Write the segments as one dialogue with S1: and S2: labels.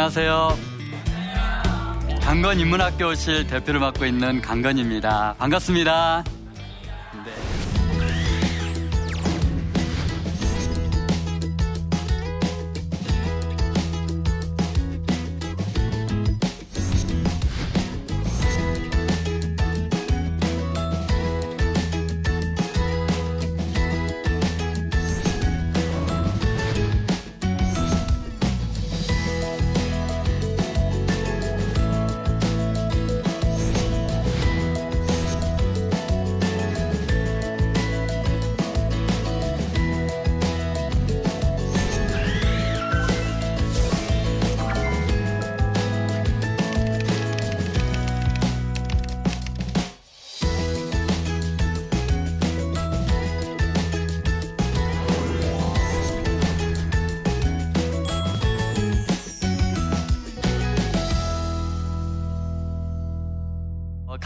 S1: 안녕하세요. 강건 인문학교실 대표를 맡고 있는 강건입니다. 반갑습니다.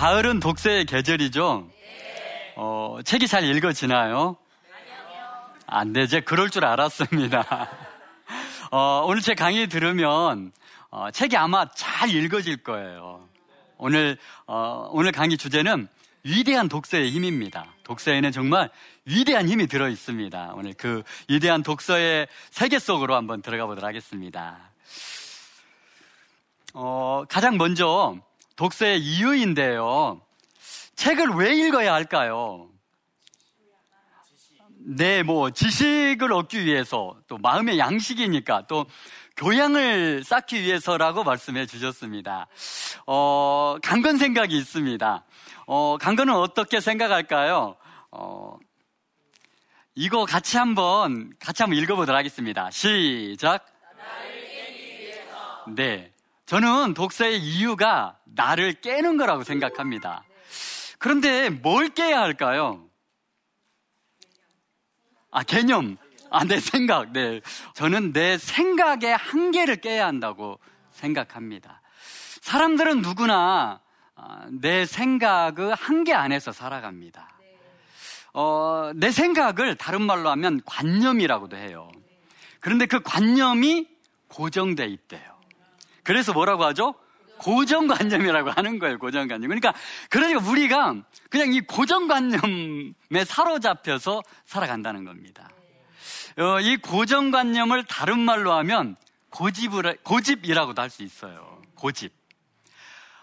S1: 가을은 독서의 계절이죠? 어, 책이 잘 읽어지나요? 안 돼, 제 그럴 줄 알았습니다. 어, 오늘 제 강의 들으면 어, 책이 아마 잘 읽어질 거예요. 오늘, 어, 오늘 강의 주제는 위대한 독서의 힘입니다. 독서에는 정말 위대한 힘이 들어 있습니다. 오늘 그 위대한 독서의 세계 속으로 한번 들어가 보도록 하겠습니다. 어, 가장 먼저 독서의 이유인데요. 책을 왜 읽어야 할까요? 네, 뭐, 지식을 얻기 위해서, 또 마음의 양식이니까, 또 교양을 쌓기 위해서라고 말씀해 주셨습니다. 어, 강건 생각이 있습니다. 어, 강건은 어떻게 생각할까요? 어, 이거 같이 한번, 같이 한번 읽어보도록 하겠습니다. 시작. 네. 저는 독서의 이유가 나를 깨는 거라고 생각합니다. 그런데 뭘 깨야 할까요? 아, 개념. 아, 내 생각. 네. 저는 내 생각의 한계를 깨야 한다고 생각합니다. 사람들은 누구나 아, 내 생각의 한계 안에서 살아갑니다. 어, 내 생각을 다른 말로 하면 관념이라고도 해요. 그런데 그 관념이 고정돼 있대요. 그래서 뭐라고 하죠? 고정관념이라고 하는 거예요, 고정관념. 그러니까, 그러니까 우리가 그냥 이 고정관념에 사로잡혀서 살아간다는 겁니다. 어, 이 고정관념을 다른 말로 하면 고집을, 고집이라고도 할 수 있어요. 고집.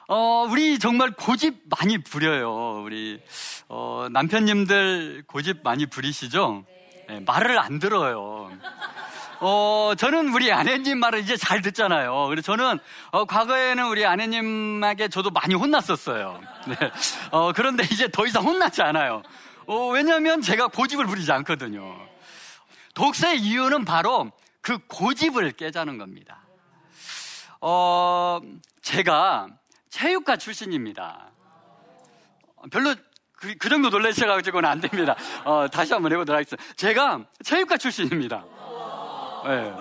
S1: 어, 우리 정말 고집 많이 부려요. 우리, 어, 남편님들 고집 많이 부리시죠? 네, 말을 안 들어요. 어, 저는 우리 아내님 말을 이제 잘 듣잖아요. 그래서 저는, 어, 과거에는 우리 아내님에게 저도 많이 혼났었어요. 네. 어, 그런데 이제 더 이상 혼나지 않아요. 어, 왜냐면 제가 고집을 부리지 않거든요. 독서의 이유는 바로 그 고집을 깨자는 겁니다. 어, 제가 체육과 출신입니다. 별로 그, 그 정도 놀라셔가지고는 안 됩니다. 어, 다시 한번 해보도록 하겠습니다. 제가 체육과 출신입니다. 네.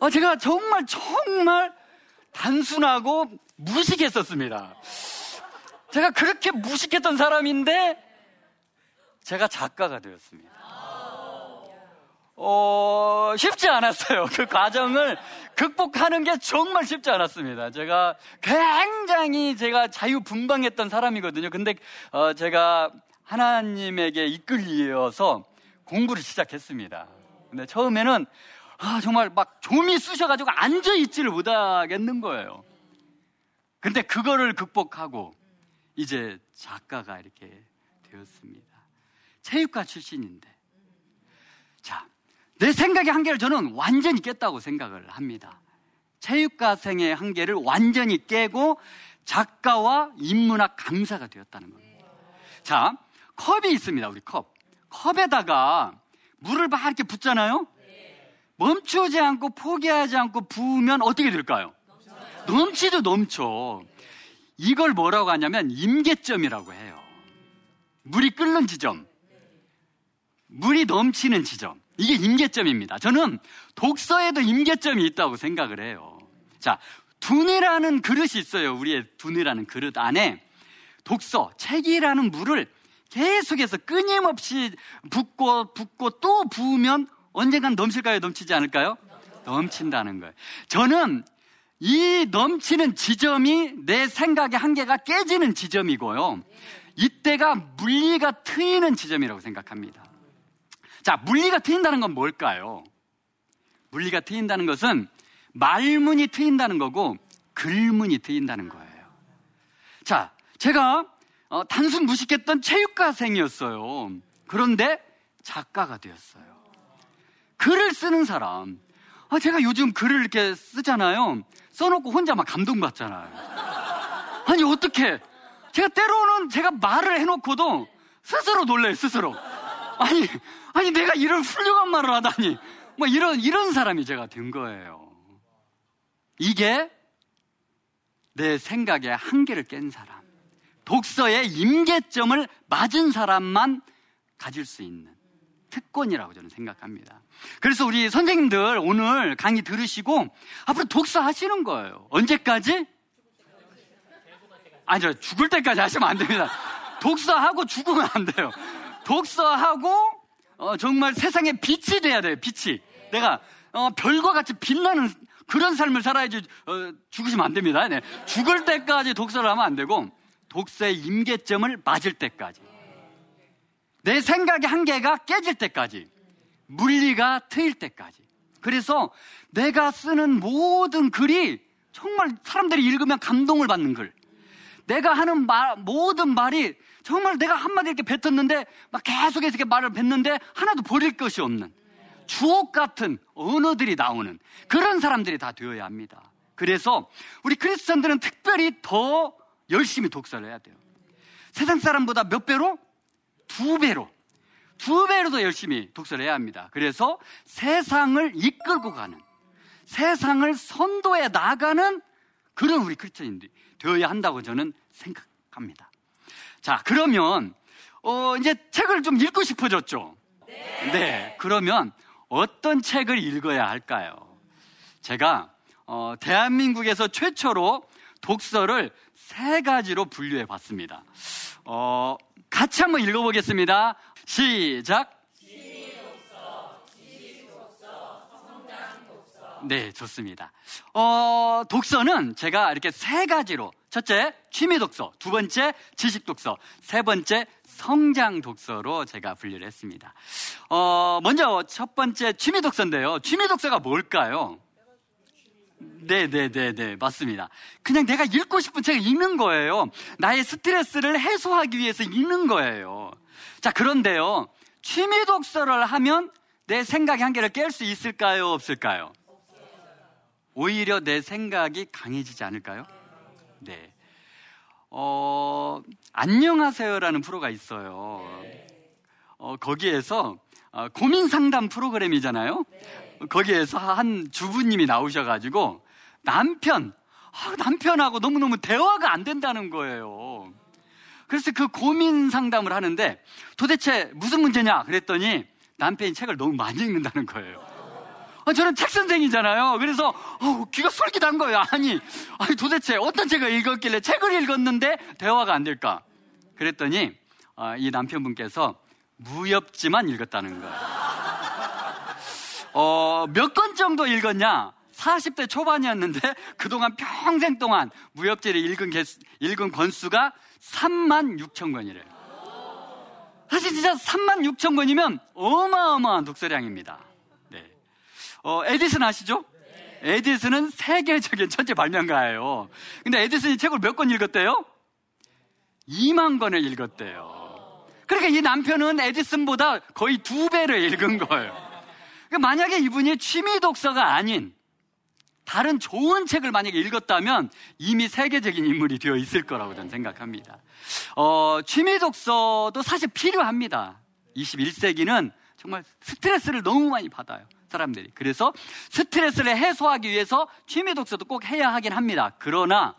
S1: 아, 제가 정말 정말 단순하고 무식했었습니다. 제가 그렇게 무식했던 사람인데 제가 작가가 되었습니다. 어, 쉽지 않았어요. 그 과정을 극복하는 게 정말 쉽지 않았습니다. 제가 굉장히 제가 자유분방했던 사람이거든요. 근데 어, 제가 하나님에게 이끌려서 공부를 시작했습니다. 근데 처음에는 아, 정말 막 좀이 쑤셔가지고 앉아있지를 못하겠는 거예요. 근데 그거를 극복하고 이제 작가가 이렇게 되었습니다. 체육과 출신인데. 자, 내 생각의 한계를 저는 완전히 깼다고 생각을 합니다. 체육과생의 한계를 완전히 깨고 작가와 인문학 강사가 되었다는 겁니다. 자, 컵이 있습니다, 우리 컵. 컵에다가 물을 막 이렇게 붓잖아요? 멈추지 않고 포기하지 않고 부으면 어떻게 될까요? 넘치도 넘쳐. 이걸 뭐라고 하냐면 임계점이라고 해요. 물이 끓는 지점. 물이 넘치는 지점. 이게 임계점입니다. 저는 독서에도 임계점이 있다고 생각을 해요. 자, 둔이라는 그릇이 있어요. 우리의 둔이라는 그릇 안에 독서, 책이라는 물을 계속해서 끊임없이 붓고 붓고 또 부으면 언젠간 넘칠까요? 넘치지 않을까요? 넘친다는 거예요. 저는 이 넘치는 지점이 내 생각의 한계가 깨지는 지점이고요. 이때가 물리가 트이는 지점이라고 생각합니다. 자, 물리가 트인다는 건 뭘까요? 물리가 트인다는 것은 말문이 트인다는 거고 글문이 트인다는 거예요. 자, 제가 어, 단순 무식했던 체육과생이었어요. 그런데 작가가 되었어요. 글을 쓰는 사람. 아, 제가 요즘 글을 이렇게 쓰잖아요. 써놓고 혼자 막 감동받잖아요. 아니, 어떻게. 제가 때로는 제가 말을 해놓고도 스스로 놀래요, 스스로. 아니, 아니, 내가 이런 훌륭한 말을 하다니. 뭐 이런, 이런 사람이 제가 된 거예요. 이게 내 생각의 한계를 깬 사람. 독서의 임계점을 맞은 사람만 가질 수 있는 특권이라고 저는 생각합니다. 그래서 우리 선생님들 오늘 강의 들으시고 앞으로 독서 하시는 거예요. 언제까지? 아니, 저 죽을 때까지 하시면 안 됩니다. 독서하고 죽으면 안 돼요. 독서하고 어, 정말 세상에 빛이 돼야 돼요. 빛이. 내가 어, 별과 같이 빛나는 그런 삶을 살아야지 어, 죽으시면 안 됩니다. 네. 죽을 때까지 독서를 하면 안 되고 독서의 임계점을 맞을 때까지 내 생각의 한계가 깨질 때까지 물리가 트일 때까지 그래서 내가 쓰는 모든 글이 정말 사람들이 읽으면 감동을 받는 글 내가 하는 말, 모든 말이 정말 내가 한마디 이렇게 뱉었는데 막 계속해서 이렇게 말을 뱉는데 하나도 버릴 것이 없는 주옥 같은 언어들이 나오는 그런 사람들이 다 되어야 합니다. 그래서 우리 크리스천들은 특별히 더 열심히 독서를 해야 돼요. 세상 사람보다 몇 배로? 두 배로. 두 배로 더 열심히 독서를 해야 합니다. 그래서 세상을 이끌고 가는, 세상을 선도해 나가는 그런 우리 크리스천인들이 되어야 한다고 저는 생각합니다. 자, 그러면, 어, 이제 책을 좀 읽고 싶어졌죠? 네. 네. 그러면 어떤 책을 읽어야 할까요? 제가, 어, 대한민국에서 최초로 독서를 세 가지로 분류해 봤습니다. 어, 같이 한번 읽어보겠습니다. 시작. 네, 좋습니다. 어, 독서는 제가 이렇게 세 가지로 첫째, 취미 독서, 두 번째, 지식 독서, 세 번째, 성장 독서로 제가 분류를 했습니다. 어, 먼저 첫 번째 취미 독서인데요. 취미 독서가 뭘까요? 네네네네 네, 네, 네, 맞습니다. 그냥 내가 읽고 싶은 책을 읽는 거예요. 나의 스트레스를 해소하기 위해서 읽는 거예요. 자 그런데요 취미 독서를 하면 내 생각의 한계를 깰 수 있을까요 없을까요? 오히려 내 생각이 강해지지 않을까요? 네. 어, 안녕하세요라는 프로가 있어요. 어, 거기에서 어, 고민 상담 프로그램이잖아요. 거기에서 한 주부님이 나오셔가지고 남편, 아, 남편하고 너무너무 대화가 안 된다는 거예요. 그래서 그 고민 상담을 하는데 도대체 무슨 문제냐 그랬더니 남편이 책을 너무 많이 읽는다는 거예요. 아, 저는 책 선생이잖아요. 그래서 어, 귀가 솔깃한 거예요. 아니, 아니 도대체 어떤 책을 읽었길래 책을 읽었는데 대화가 안 될까? 그랬더니 어, 이 남편분께서 무협지만 읽었다는 거예요. 어, 몇 권 정도 읽었냐? 40대 초반이었는데 그동안 평생 동안 무협지를 읽은, 개수, 읽은 권수가 3만 6천 권이래요. 사실 진짜 3만 6천 권이면 어마어마한 독서량입니다. 네. 어, 에디슨 아시죠? 에디슨은 세계적인 천재 발명가예요. 근데 에디슨이 책을 몇 권 읽었대요? 2만 권을 읽었대요. 그러니까 이 남편은 에디슨보다 거의 두 배를 읽은 거예요. 그러니까 만약에 이분이 취미 독서가 아닌 다른 좋은 책을 만약에 읽었다면 이미 세계적인 인물이 되어 있을 거라고 저는 생각합니다. 어, 취미 독서도 사실 필요합니다. 21세기는 정말 스트레스를 너무 많이 받아요. 사람들이. 그래서 스트레스를 해소하기 위해서 취미 독서도 꼭 해야 하긴 합니다. 그러나,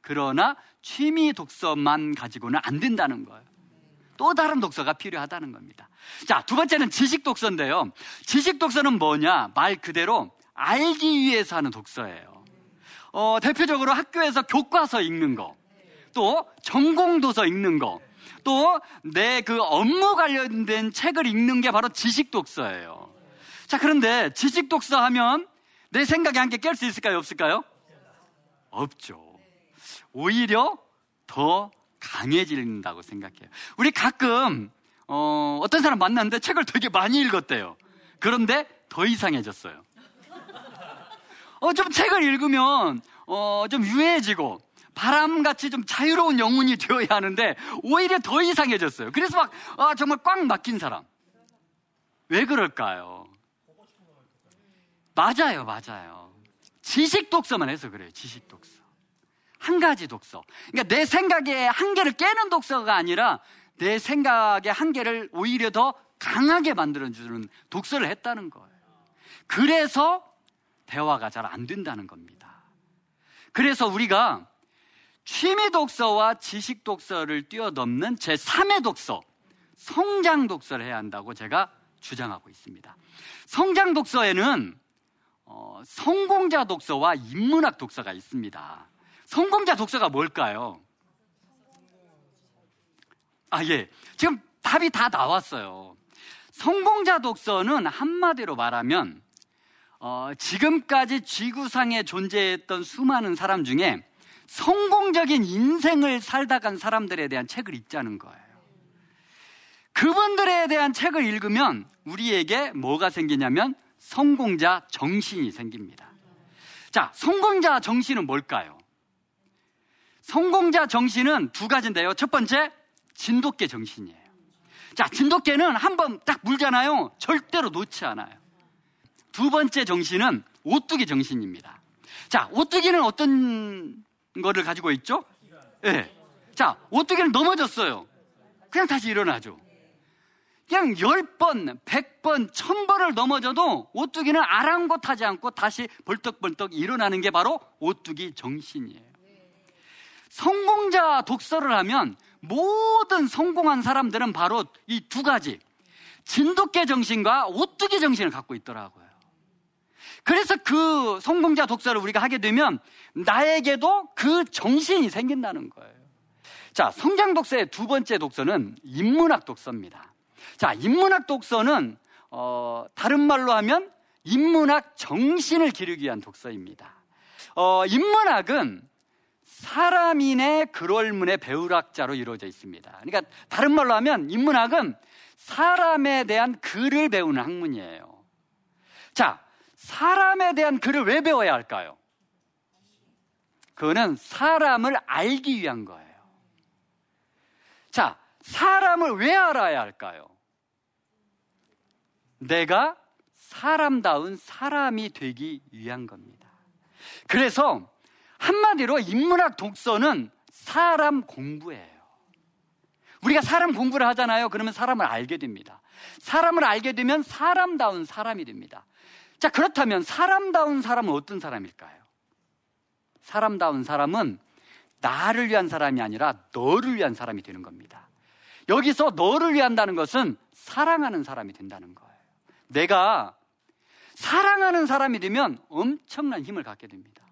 S1: 그러나 취미 독서만 가지고는 안 된다는 거예요. 또 다른 독서가 필요하다는 겁니다. 자, 두 번째는 지식 독서인데요. 지식 독서는 뭐냐? 말 그대로 알기 위해서 하는 독서예요. 어, 대표적으로 학교에서 교과서 읽는 거, 또 전공도서 읽는 거, 또 내 그 업무 관련된 책을 읽는 게 바로 지식 독서예요. 자, 그런데 지식 독서 하면 내 생각에 함께 깰 수 있을까요? 없을까요? 없죠. 오히려 더 강해진다고 생각해요. 우리 가끔 어, 어떤 사람 만났는데 책을 되게 많이 읽었대요. 그런데 더 이상해졌어요. 어, 좀 책을 읽으면 어, 좀 유해지고 바람같이 좀 자유로운 영혼이 되어야 하는데 오히려 더 이상해졌어요. 그래서 막 아, 정말 꽉 막힌 사람. 왜 그럴까요? 맞아요, 맞아요. 지식 독서만 해서 그래요. 지식 독서. 한 가지 독서. 그러니까 내 생각의 한계를 깨는 독서가 아니라 내 생각의 한계를 오히려 더 강하게 만들어주는 독서를 했다는 거예요. 그래서 대화가 잘 안 된다는 겁니다. 그래서 우리가 취미 독서와 지식 독서를 뛰어넘는 제 3의 독서, 성장 독서를 해야 한다고 제가 주장하고 있습니다. 성장 독서에는 어, 성공자 독서와 인문학 독서가 있습니다. 성공자 독서가 뭘까요? 아, 예. 지금 답이 다 나왔어요. 성공자 독서는 한마디로 말하면, 어, 지금까지 지구상에 존재했던 수많은 사람 중에 성공적인 인생을 살다 간 사람들에 대한 책을 읽자는 거예요. 그분들에 대한 책을 읽으면 우리에게 뭐가 생기냐면 성공자 정신이 생깁니다. 자, 성공자 정신은 뭘까요? 성공자 정신은 두 가지인데요. 첫 번째, 진돗개 정신이에요. 자, 진돗개는 한 번 딱 물잖아요. 절대로 놓지 않아요. 두 번째 정신은 오뚜기 정신입니다. 자, 오뚜기는 어떤 거를 가지고 있죠? 예. 네. 자, 오뚜기는 넘어졌어요. 그냥 다시 일어나죠. 그냥 10번, 100번, 1000번을 넘어져도 오뚜기는 아랑곳하지 않고 다시 벌떡벌떡 일어나는 게 바로 오뚜기 정신이에요. 성공자 독서를 하면 모든 성공한 사람들은 바로 이 두 가지 진돗개 정신과 오뚜기 정신을 갖고 있더라고요. 그래서 그 성공자 독서를 우리가 하게 되면 나에게도 그 정신이 생긴다는 거예요. 자, 성장 독서의 두 번째 독서는 인문학 독서입니다. 자, 인문학 독서는 어, 다른 말로 하면 인문학 정신을 기르기 위한 독서입니다. 어, 인문학은 사람인의 글월문의 배울학자로 이루어져 있습니다. 그러니까 다른 말로 하면 인문학은 사람에 대한 글을 배우는 학문이에요. 자, 사람에 대한 글을 왜 배워야 할까요? 그거는 사람을 알기 위한 거예요. 자, 사람을 왜 알아야 할까요? 내가 사람다운 사람이 되기 위한 겁니다. 그래서 한마디로 인문학 독서는 사람 공부예요. 우리가 사람 공부를 하잖아요. 그러면 사람을 알게 됩니다. 사람을 알게 되면 사람다운 사람이 됩니다. 자, 그렇다면 사람다운 사람은 어떤 사람일까요? 사람다운 사람은 나를 위한 사람이 아니라 너를 위한 사람이 되는 겁니다. 여기서 너를 위한다는 것은 사랑하는 사람이 된다는 거예요. 내가 사랑하는 사람이 되면 엄청난 힘을 갖게 됩니다.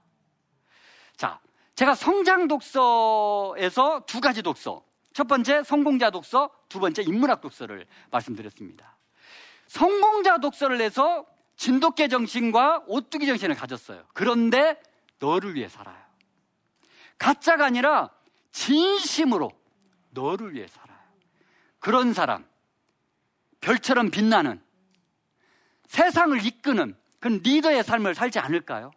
S1: 자, 제가 성장 독서에서 두 가지 독서. 첫 번째 성공자 독서, 두 번째 인문학 독서를 말씀드렸습니다. 성공자 독서를 해서 진돗개 정신과 오뚜기 정신을 가졌어요. 그런데 너를 위해 살아요. 가짜가 아니라 진심으로 너를 위해 살아요. 그런 사람, 별처럼 빛나는 세상을 이끄는 그 리더의 삶을 살지 않을까요?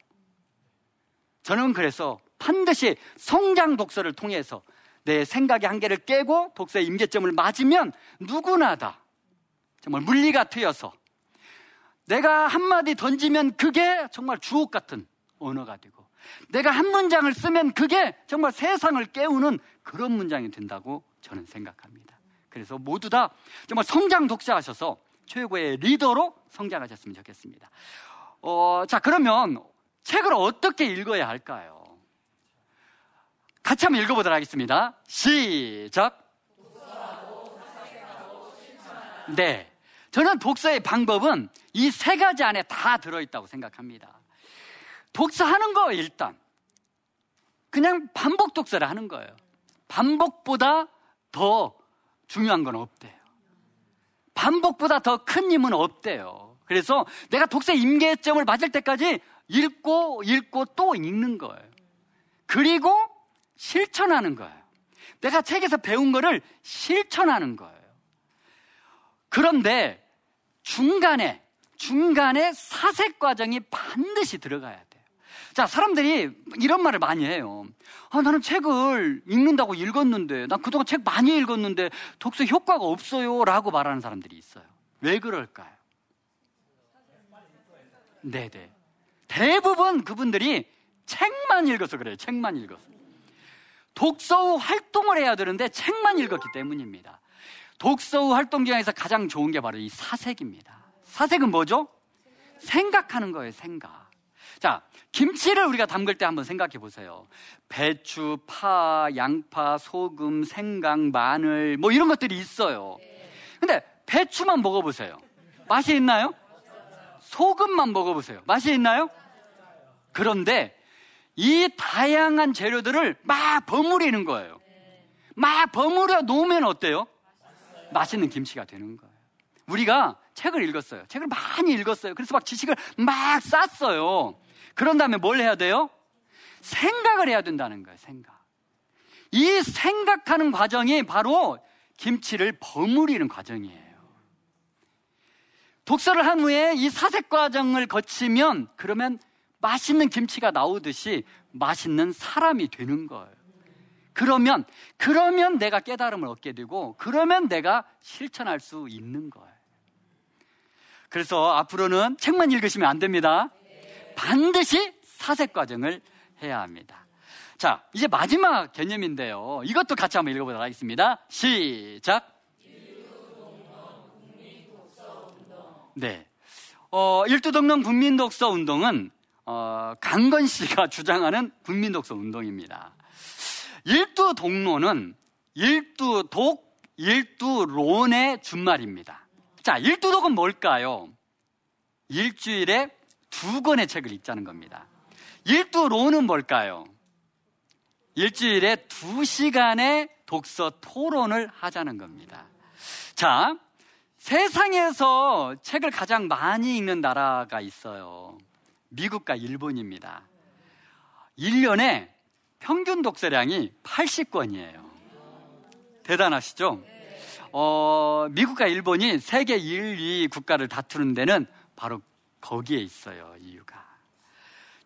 S1: 저는 그래서 반드시 성장 독서를 통해서 내 생각의 한계를 깨고 독서의 임계점을 맞으면 누구나 다 정말 물리가 트여서 내가 한마디 던지면 그게 정말 주옥 같은 언어가 되고 내가 한 문장을 쓰면 그게 정말 세상을 깨우는 그런 문장이 된다고 저는 생각합니다. 그래서 모두 다 정말 성장 독자하셔서 최고의 리더로 성장하셨으면 좋겠습니다. 어, 자, 그러면 책을 어떻게 읽어야 할까요? 같이 한번 읽어보도록 하겠습니다. 시작. 네. 저는 독서의 방법은 이 세 가지 안에 다 들어있다고 생각합니다. 독서하는 거 일단. 그냥 반복 독서를 하는 거예요. 반복보다 더 중요한 건 없대요. 반복보다 더 큰 힘은 없대요. 그래서 내가 독서 임계점을 맞을 때까지 읽고 읽고 또 읽는 거예요. 그리고 실천하는 거예요. 내가 책에서 배운 거를 실천하는 거예요. 그런데 중간에, 중간에 사색 과정이 반드시 들어가야 돼요. 자, 사람들이 이런 말을 많이 해요. 아, 나는 책을 읽는다고 읽었는데, 난 그동안 책 많이 읽었는데, 독서 효과가 없어요. 라고 말하는 사람들이 있어요. 왜 그럴까요? 네네. 대부분 그분들이 책만 읽어서 그래요. 책만 읽어서. 독서 후 활동을 해야 되는데 책만 읽었기 때문입니다. 독서 후 활동 중에서 가장 좋은 게 바로 이 사색입니다. 사색은 뭐죠? 생각하는 거예요, 생각. 자, 김치를 우리가 담글 때 한번 생각해 보세요. 배추, 파, 양파, 소금, 생강, 마늘, 뭐 이런 것들이 있어요. 근데 배추만 먹어보세요. 맛이 있나요? 소금만 먹어보세요. 맛이 있나요? 그런데 이 다양한 재료들을 막 버무리는 거예요. 막 버무려 놓으면 어때요? 맛있는 김치가 되는 거예요. 우리가 책을 읽었어요. 책을 많이 읽었어요. 그래서 막 지식을 막 쌌어요. 그런 다음에 뭘 해야 돼요? 생각을 해야 된다는 거예요, 생각. 이 생각하는 과정이 바로 김치를 버무리는 과정이에요. 독서를 한 후에 이 사색 과정을 거치면 그러면 맛있는 김치가 나오듯이 맛있는 사람이 되는 거예요. 그러면, 그러면 내가 깨달음을 얻게 되고, 그러면 내가 실천할 수 있는 거예요. 그래서 앞으로는 책만 읽으시면 안 됩니다. 반드시 사색 과정을 해야 합니다. 자, 이제 마지막 개념인데요. 이것도 같이 한번 읽어보도록 하겠습니다. 시작. 네. 어, 일두독론 국민독서 운동은 어, 강건 씨가 주장하는 국민독서 운동입니다. 일두독론은 일두 독, 일두 론의 준말입니다. 자, 일두 독은 뭘까요? 일주일에 두 권의 책을 읽자는 겁니다. 일두 론은 뭘까요? 일주일에 두 시간의 독서 토론을 하자는 겁니다. 자, 세상에서 책을 가장 많이 읽는 나라가 있어요. 미국과 일본입니다. 1년에 평균 독서량이 80권이에요. 대단하시죠? 어, 미국과 일본이 세계 1, 2 국가를 다투는 데는 바로 거기에 있어요, 이유가.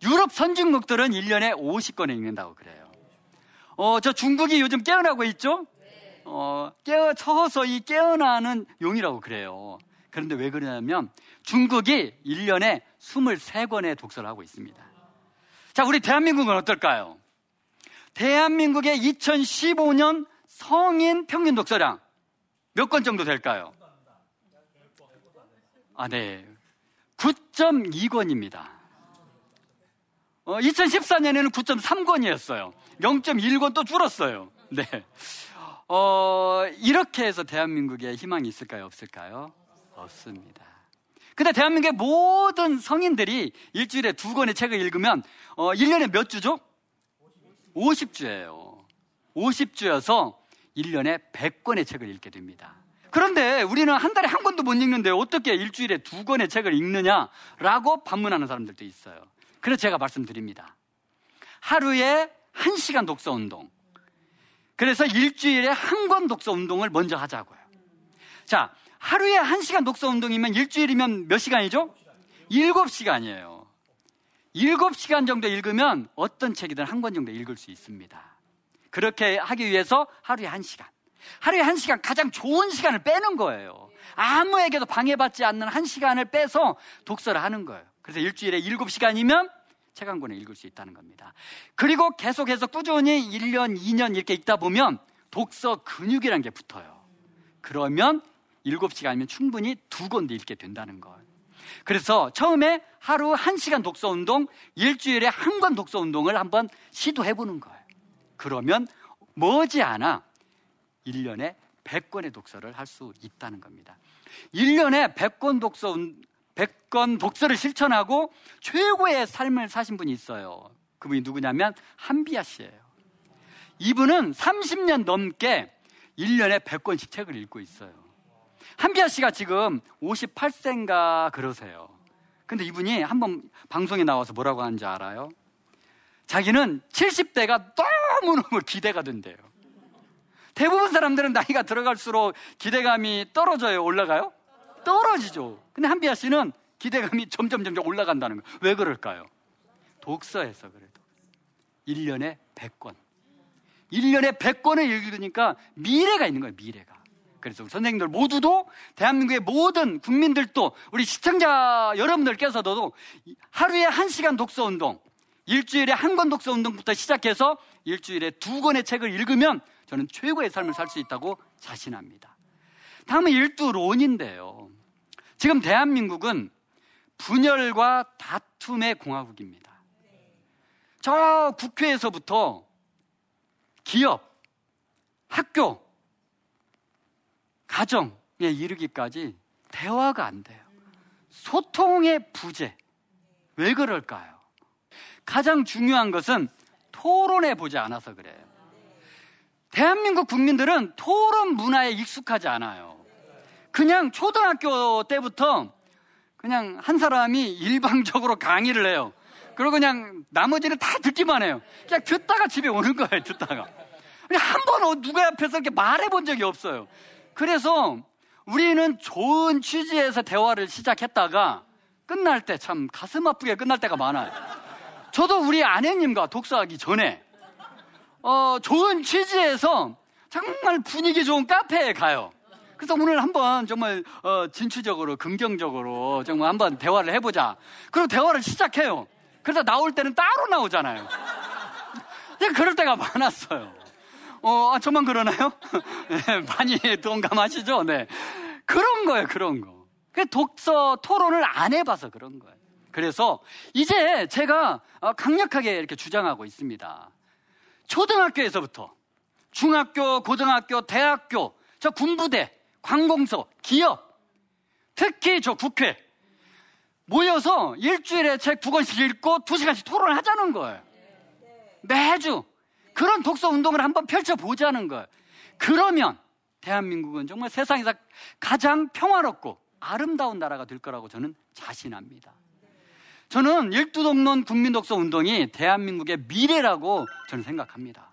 S1: 유럽 선진국들은 1년에 50권을 읽는다고 그래요. 어, 저 중국이 요즘 깨어나고 있죠? 어, 깨어쳐서 이 깨어나는 용이라고 그래요. 그런데 왜 그러냐면 중국이 1년에 23권의 독서를 하고 있습니다. 자, 우리 대한민국은 어떨까요? 대한민국의 2015년 성인 평균 독서량 몇 권 정도 될까요? 아, 네. 9.2권입니다. 어, 2014년에는 9.3권이었어요. 0.1권 또 줄었어요. 네. 어, 이렇게 해서 대한민국에 희망이 있을까요? 없을까요? 없습니다. 근데 대한민국의 모든 성인들이 일주일에 두 권의 책을 읽으면, 어, 1년에 몇 주죠? 50주예요. 50주여서 1년에 100권의 책을 읽게 됩니다. 그런데 우리는 한 달에 한 권도 못 읽는데 어떻게 일주일에 두 권의 책을 읽느냐라고 반문하는 사람들도 있어요. 그래서 제가 말씀드립니다. 하루에 한 시간 독서 운동. 그래서 일주일에 한 권 독서 운동을 먼저 하자고요. 자, 하루에 한 시간 독서 운동이면 일주일이면 몇 시간이죠? 일곱 시간이에요. 일곱 시간 정도 읽으면 어떤 책이든 한 권 정도 읽을 수 있습니다. 그렇게 하기 위해서 하루에 한 시간. 하루에 한 시간 가장 좋은 시간을 빼는 거예요. 아무에게도 방해받지 않는 한 시간을 빼서 독서를 하는 거예요. 그래서 일주일에 일곱 시간이면 책 한 권을 읽을 수 있다는 겁니다. 그리고 계속해서 꾸준히 1년, 2년 이렇게 읽다 보면 독서 근육이라는 게 붙어요. 그러면 7시간이면 충분히 두 권도 읽게 된다는 거예요. 그래서 처음에 하루 1시간 독서 운동, 일주일에 한 권 독서 운동을 한번 시도해 보는 거예요. 그러면 머지않아 1년에 100권의 독서를 할 수 있다는 겁니다. 1년에 100권 독서 100권 독서를 실천하고 최고의 삶을 사신 분이 있어요. 그분이 누구냐면 한비아 씨예요. 이분은 30년 넘게 1년에 100권씩 책을 읽고 있어요. 한비아 씨가 지금 58세인가 그러세요. 근데 이분이 한번 방송에 나와서 뭐라고 하는지 알아요? 자기는 70대가 너무너무 기대가 된대요. 대부분 사람들은 나이가 들어갈수록 기대감이 떨어져요? 올라가요? 떨어지죠. 근데 한비아 씨는 기대감이 점점 점점 올라간다는 거예요. 왜 그럴까요? 독서에서 그래도. 1년에 100권. 1년에 100권을 읽으니까 미래가 있는 거예요, 미래가. 그래서 선생님들 모두도 대한민국의 모든 국민들도 우리 시청자 여러분들께서도 하루에 1시간 독서 운동, 일주일에 한 권 독서 운동부터 시작해서 일주일에 두 권의 책을 읽으면 저는 최고의 삶을 살 수 있다고 자신합니다. 다음은 일두론인데요. 지금 대한민국은 분열과 다툼의 공화국입니다. 저 국회에서부터 기업, 학교, 가정에 이르기까지 대화가 안 돼요. 소통의 부재. 왜 그럴까요? 가장 중요한 것은 토론해 보지 않아서 그래요. 대한민국 국민들은 토론 문화에 익숙하지 않아요. 그냥 초등학교 때부터 그냥 한 사람이 일방적으로 강의를 해요. 그리고 그냥 나머지는 다 듣기만 해요. 그냥 듣다가 집에 오는 거예요, 듣다가. 한번 누가 앞에서 이렇게 말해 본 적이 없어요. 그래서 우리는 좋은 취지에서 대화를 시작했다가 끝날 때 참 가슴 아프게 끝날 때가 많아요. 저도 우리 아내님과 독서하기 전에 어, 좋은 취지에서 정말 분위기 좋은 카페에 가요. 그래서 오늘 한번 정말 어, 진취적으로 긍정적으로 정말 한번 대화를 해보자. 그리고 대화를 시작해요. 그래서 나올 때는 따로 나오잖아요. 그럴 때가 많았어요. 어, 아, 저만 그러나요? 네, 많이 동감하시죠? 네. 그런 거예요, 그런 거. 그 독서 토론을 안 해봐서 그런 거예요. 그래서 이제 제가 어, 강력하게 이렇게 주장하고 있습니다. 초등학교에서부터 중학교, 고등학교, 대학교, 저 군부대, 관공서, 기업, 특히 저 국회 모여서 일주일에 책 두 권씩 읽고 두 시간씩 토론을 하자는 거예요. 매주 그런 독서 운동을 한번 펼쳐보자는 거예요. 그러면 대한민국은 정말 세상에서 가장 평화롭고 아름다운 나라가 될 거라고 저는 자신합니다. 저는 일두 돕는 국민 독서 운동이 대한민국의 미래라고 저는 생각합니다.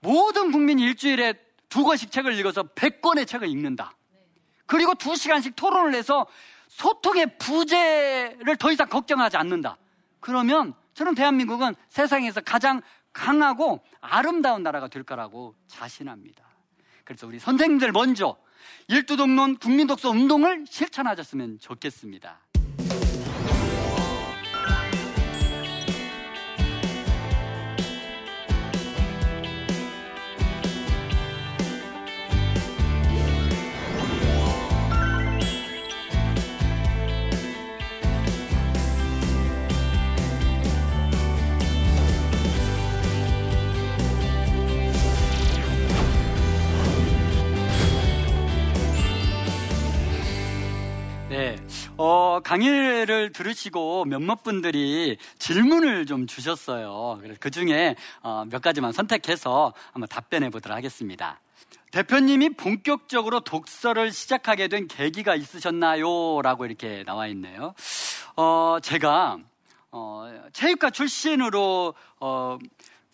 S1: 모든 국민이 일주일에 두 권씩 책을 읽어서 100권의 책을 읽는다. 그리고 두 시간씩 토론을 해서 소통의 부재를 더 이상 걱정하지 않는다. 그러면 저는 대한민국은 세상에서 가장 강하고 아름다운 나라가 될 거라고 자신합니다. 그래서 우리 선생님들 먼저 일두 돕는 국민 독서 운동을 실천하셨으면 좋겠습니다. 강의를 들으시고 몇몇 분들이 질문을 좀 주셨어요. 그래서 그 중에 어, 몇 가지만 선택해서 한번 답변해 보도록 하겠습니다. 대표님이 본격적으로 독서를 시작하게 된 계기가 있으셨나요? 라고 이렇게 나와 있네요. 어, 제가, 어, 체육과 출신으로, 어,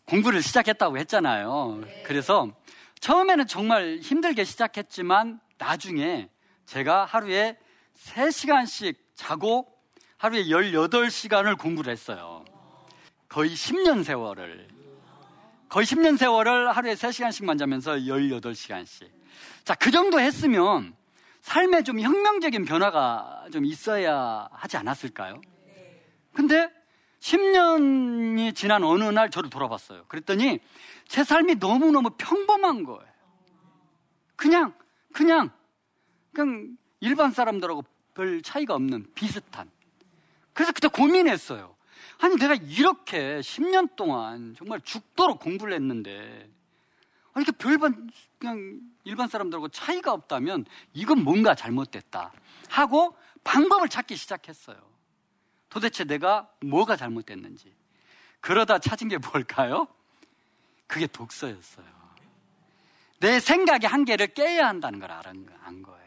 S1: 공부를 시작했다고 했잖아요. 그래서 처음에는 정말 힘들게 시작했지만 나중에 제가 하루에 3시간씩 자고 하루에 18시간을 공부를 했어요. 거의 10년 세월을. 거의 10년 세월을 하루에 3시간씩만 자면서 18시간씩. 자, 그 정도 했으면 삶에 좀 혁명적인 변화가 좀 있어야 하지 않았을까요? 근데 10년이 지난 어느 날 저를 돌아봤어요. 그랬더니 제 삶이 너무너무 평범한 거예요. 그냥, 그냥, 그냥 일반 사람들하고 별 차이가 없는 비슷한. 그래서 그때 고민했어요. 아니, 내가 이렇게 10년 동안 정말 죽도록 공부를 했는데, 이렇게 별반, 그냥 일반 사람들하고 차이가 없다면 이건 뭔가 잘못됐다. 하고 방법을 찾기 시작했어요. 도대체 내가 뭐가 잘못됐는지. 그러다 찾은 게 뭘까요? 그게 독서였어요. 내 생각의 한계를 깨야 한다는 걸 안 거예요.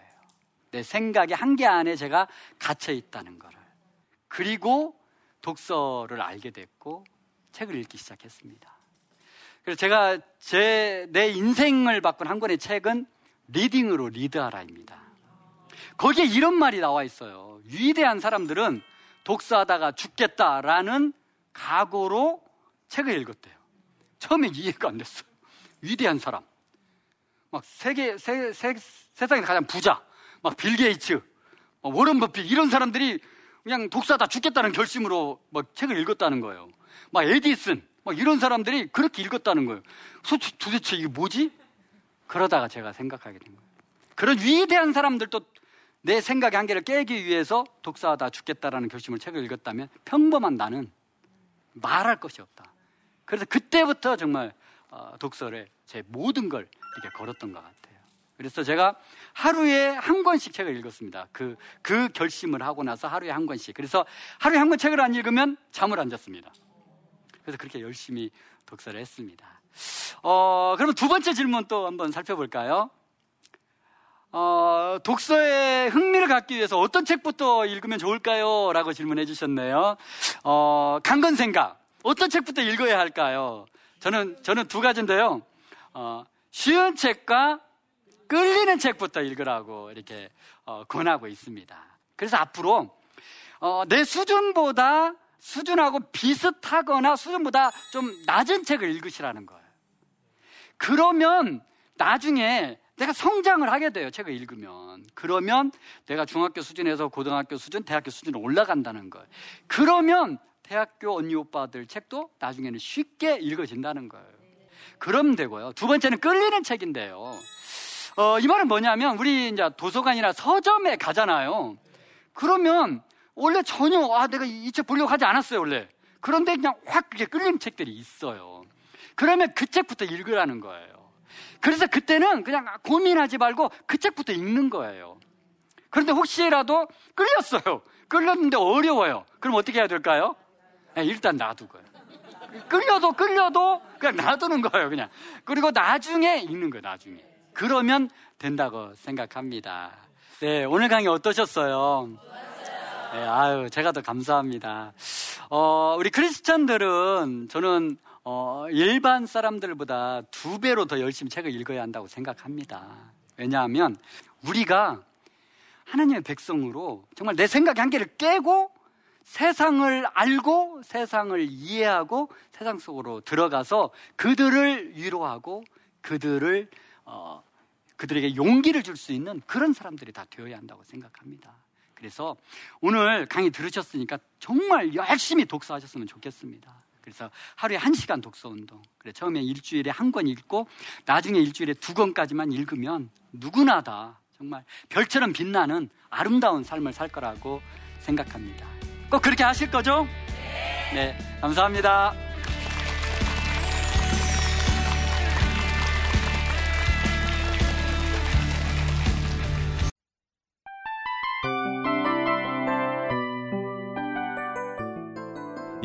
S1: 내 생각의 한계 안에 제가 갇혀 있다는 것을. 그리고 독서를 알게 됐고 책을 읽기 시작했습니다. 그래서 제가 제 내 인생을 바꾼 한 권의 책은 reading으로 리드하라입니다. 거기에 이런 말이 나와 있어요. 위대한 사람들은 독서하다가 죽겠다라는 각오로 책을 읽었대요. 처음에 이해가 안 됐어요. 위대한 사람. 막 세계, 세, 세, 세상에 가장 부자. 막 빌 게이츠. 막 워런 버핏. 이런 사람들이 그냥 독서하다 죽겠다는 결심으로 막 책을 읽었다는 거예요. 막 에디슨. 막 이런 사람들이 그렇게 읽었다는 거예요. 도대체 이게 뭐지? 그러다가 제가 생각하게 된 거예요. 그런 위대한 사람들도 내 생각의 한계를 깨기 위해서 독서하다 죽겠다라는 결심을 책을 읽었다면 평범한 나는 말할 것이 없다. 그래서 그때부터 정말 어, 독서를 제 모든 걸 이렇게 걸었던 것 같아요. 그래서 제가 하루에 한 권씩 책을 읽었습니다. 그, 그 결심을 하고 나서 하루에 한 권씩. 그래서 하루에 한 권 책을 안 읽으면 잠을 안 잤습니다. 그래서 그렇게 열심히 독서를 했습니다. 어, 그러면 두 번째 질문 또 한번 살펴볼까요? 어, 독서에 흥미를 갖기 위해서 어떤 책부터 읽으면 좋을까요? 라고 질문해 주셨네요. 어, 강건 생각. 어떤 책부터 읽어야 할까요? 저는, 저는 두 가지인데요. 어, 쉬운 책과 끌리는 책부터 읽으라고 이렇게 어, 권하고 있습니다. 그래서 앞으로 어, 내 수준보다 수준하고 비슷하거나 수준보다 좀 낮은 책을 읽으시라는 거예요. 그러면 나중에 내가 성장을 하게 돼요. 책을 읽으면. 그러면 내가 중학교 수준에서 고등학교 수준, 대학교 수준으로 올라간다는 거예요. 그러면 대학교 언니 오빠들 책도 나중에는 쉽게 읽어진다는 거예요. 그럼 되고요. 두 번째는 끌리는 책인데요. 어, 이 말은 뭐냐면 우리 이제 도서관이나 서점에 가잖아요. 그러면 원래 전혀 아 내가 이 책 보려고 하지 않았어요 원래. 그런데 그냥 확 그게 끌리는 책들이 있어요. 그러면 그 책부터 읽으라는 거예요. 그래서 그때는 그냥 고민하지 말고 그 책부터 읽는 거예요. 그런데 혹시라도 끌렸어요. 끌렸는데 어려워요. 그럼 어떻게 해야 될까요? 네, 일단 놔두고요. 끌려도 끌려도 그냥 놔두는 거예요, 그냥. 그리고 나중에 읽는 거예요, 나중에. 그러면 된다고 생각합니다. 네, 오늘 강의 어떠셨어요? 네, 아유, 제가 더 감사합니다. 어, 우리 크리스천들은 저는 어, 일반 사람들보다 두 배로 더 열심히 책을 읽어야 한다고 생각합니다. 왜냐하면 우리가 하나님의 백성으로 정말 내 생각의 한계를 깨고 세상을 알고 세상을 이해하고 세상 속으로 들어가서 그들을 위로하고 그들을 어, 그들에게 용기를 줄 수 있는 그런 사람들이 다 되어야 한다고 생각합니다. 그래서 오늘 강의 들으셨으니까 정말 열심히 독서하셨으면 좋겠습니다. 그래서 하루에 한 시간 독서 운동. 그래 처음에 일주일에 한 권 읽고 나중에 일주일에 두 권까지만 읽으면 누구나 다 정말 별처럼 빛나는 아름다운 삶을 살 거라고 생각합니다. 꼭 그렇게 하실 거죠? 네, 감사합니다.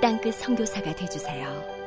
S2: 땅끝 성교사가 되주세요